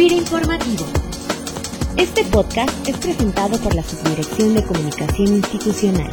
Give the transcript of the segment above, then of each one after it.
FIRA Informativo. Este podcast es presentado por la Subdirección de Comunicación Institucional.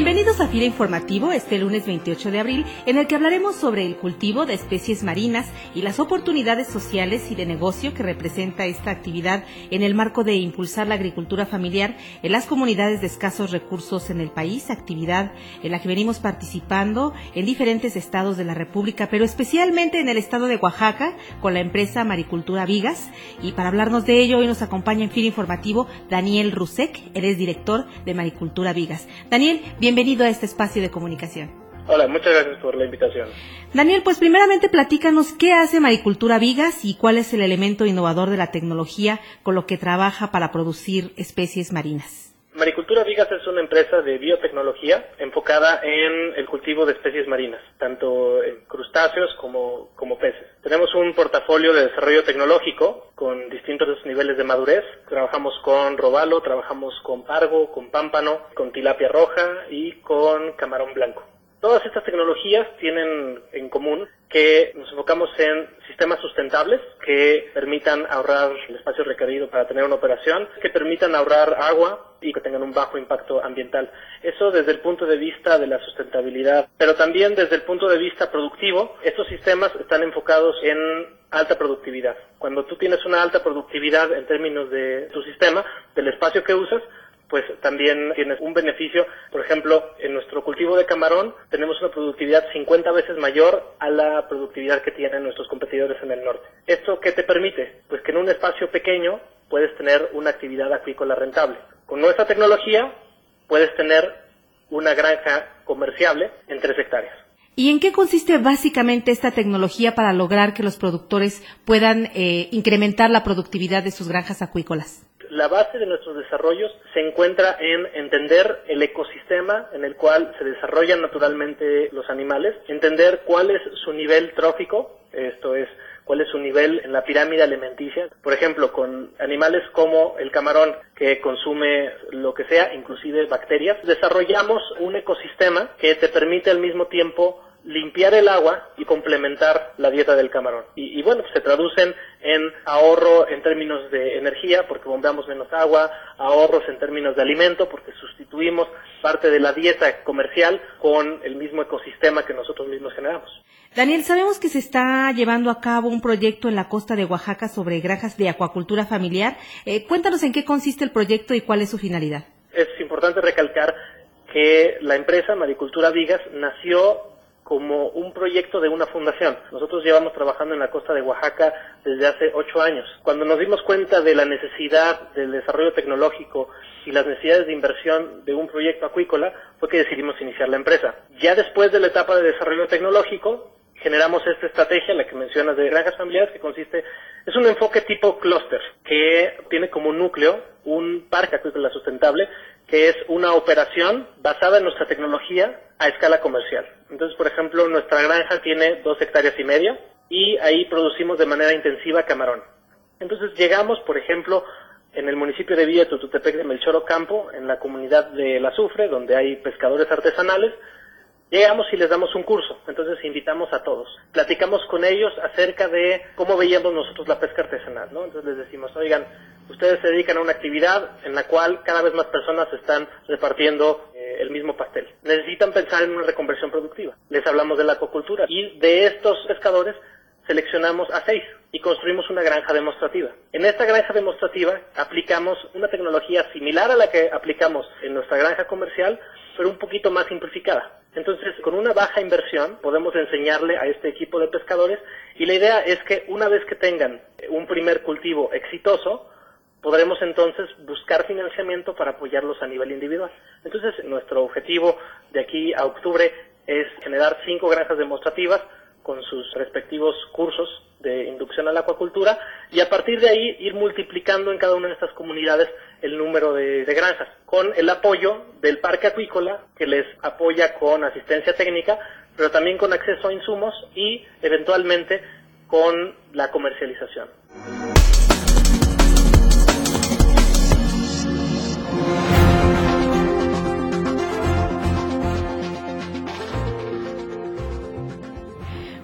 Bienvenidos a Fira Informativo este lunes 28 de abril, en el que hablaremos sobre el cultivo de especies marinas y las oportunidades sociales y de negocio que representa esta actividad en el marco de impulsar la agricultura familiar en las comunidades de escasos recursos en el país, actividad en la que venimos participando en diferentes estados de la República, pero especialmente en el estado de Oaxaca con la empresa Maricultura Vigas. Y para hablarnos de ello, hoy nos acompaña en Fira Informativo Daniel Rusek, eres director de Maricultura Vigas. Daniel, Bienvenido a este espacio de comunicación. Hola, muchas gracias por la invitación. Daniel, pues primeramente platícanos qué hace Maricultura Vigas y cuál es el elemento innovador de la tecnología con lo que trabaja para producir especies marinas. Maricultura Vigas es una empresa de biotecnología enfocada en el cultivo de especies marinas, tanto en crustáceos como, como peces. Tenemos un portafolio de desarrollo tecnológico con distintos niveles de madurez. Trabajamos con robalo, trabajamos con pargo, con pámpano, con tilapia roja y con camarón blanco. Todas estas tecnologías tienen en común que nos enfocamos en sistemas sustentables que permitan ahorrar el espacio requerido para tener una operación, que permitan ahorrar agua y que tengan un bajo impacto ambiental. Eso desde el punto de vista de la sustentabilidad, pero también desde el punto de vista productivo, estos sistemas están enfocados en alta productividad. Cuando tú tienes una alta productividad en términos de tu sistema, del espacio que usas, pues también tienes un beneficio. Por ejemplo, en nuestro cultivo de camarón tenemos una productividad 50 veces mayor a la productividad que tienen nuestros competidores en el norte. ¿Esto qué te permite? Pues que en un espacio pequeño puedes tener una actividad acuícola rentable. Con nuestra tecnología puedes tener una granja comerciable en tres hectáreas. ¿Y en qué consiste básicamente esta tecnología para lograr que los productores puedan eh, incrementar la productividad de sus granjas acuícolas? La base de nuestros desarrollos se encuentra en entender el ecosistema en el cual se desarrollan naturalmente los animales, entender cuál es su nivel trófico, esto es, cuál es su nivel en la pirámide alimenticia. Por ejemplo, con animales como el camarón que consume lo que sea, inclusive bacterias, desarrollamos un ecosistema que te permite al mismo tiempo limpiar el agua y complementar la dieta del camarón. Y, bueno, pues se traducen en ahorro en términos de energía, porque bombeamos menos agua, ahorros en términos de alimento, porque sustituimos parte de la dieta comercial con el mismo ecosistema que nosotros mismos generamos. Daniel, sabemos que se está llevando a cabo un proyecto en la costa de Oaxaca sobre granjas de acuacultura familiar. Eh, cuéntanos en qué consiste el proyecto y cuál es su finalidad. Es importante recalcar que la empresa Maricultura Vigas nació como un proyecto de una fundación. Nosotros llevamos trabajando en la costa de Oaxaca desde hace ocho años. Cuando nos dimos cuenta de la necesidad del desarrollo tecnológico y las necesidades de inversión de un proyecto acuícola, fue que decidimos iniciar la empresa. Ya después de la etapa de desarrollo tecnológico, generamos esta estrategia, la que mencionas de granjas familiares, que consiste, es un enfoque tipo clúster, que tiene como núcleo un parque acuícola sustentable que es una operación basada en nuestra tecnología a escala comercial. Entonces, por ejemplo, nuestra granja tiene dos hectáreas y media y ahí producimos de manera intensiva camarón. Entonces llegamos, por ejemplo, en el municipio de Villa Tututepec de Melchoro Campo, en la comunidad del Azufre, donde hay pescadores artesanales, llegamos y les damos un curso. Entonces invitamos a todos. Platicamos con ellos acerca de cómo veíamos nosotros la pesca artesanal, ¿no? Entonces les decimos, oigan, ustedes se dedican a una actividad en la cual cada vez más personas están repartiendo eh, el mismo pastel. Necesitan pensar en una reconversión productiva. Les hablamos de la acuacultura y de estos pescadores seleccionamos a seis y construimos una granja demostrativa. En esta granja demostrativa aplicamos una tecnología similar a la que aplicamos en nuestra granja comercial, pero un poquito más simplificada. Entonces, con una baja inversión podemos enseñarle a este equipo de pescadores y la idea es que una vez que tengan un primer cultivo exitoso, podremos entonces buscar financiamiento para apoyarlos a nivel individual. Entonces, nuestro objetivo de aquí a octubre es generar cinco granjas demostrativas con sus respectivos cursos de inducción a la acuacultura y a partir de ahí ir multiplicando en cada una de estas comunidades el número de, granjas, con el apoyo del parque acuícola que les apoya con asistencia técnica, pero también con acceso a insumos y eventualmente con la comercialización.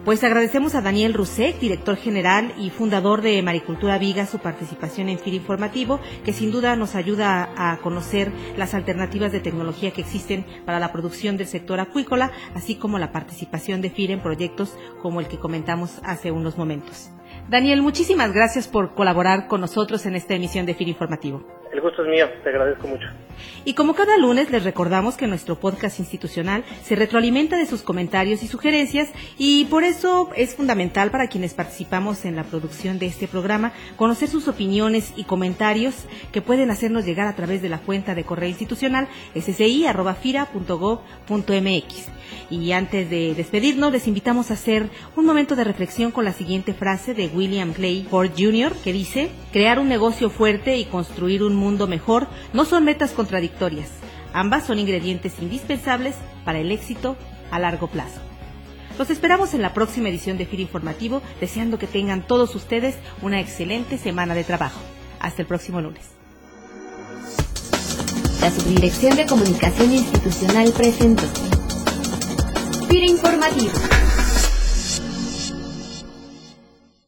Pues agradecemos a Daniel Rusek, director general y fundador de Maricultura Viga, su participación en FIR Informativo, que sin duda nos ayuda a conocer las alternativas de tecnología que existen para la producción del sector acuícola, así como la participación de FIR en proyectos como el que comentamos hace unos momentos. Daniel, muchísimas gracias por colaborar con nosotros en esta emisión de FIR Informativo. El gusto es mío, te agradezco mucho. Y como cada lunes les recordamos que nuestro podcast institucional se retroalimenta de sus comentarios y sugerencias y por eso es fundamental para quienes participamos en la producción de este programa conocer sus opiniones y comentarios que pueden hacernos llegar a través de la cuenta de correo institucional sci.fira.gov.mx. Y antes de despedirnos, les invitamos a hacer un momento de reflexión con la siguiente frase de William Clay Ford Jr., que dice, crear un negocio fuerte y construir un mundo mejor no son metas contradictorias. Ambas son ingredientes indispensables para el éxito a largo plazo. Los esperamos en la próxima edición de FIR Informativo, deseando que tengan todos ustedes una excelente semana de trabajo. Hasta el próximo lunes. La Subdirección de Comunicación Institucional presentó FIR Informativo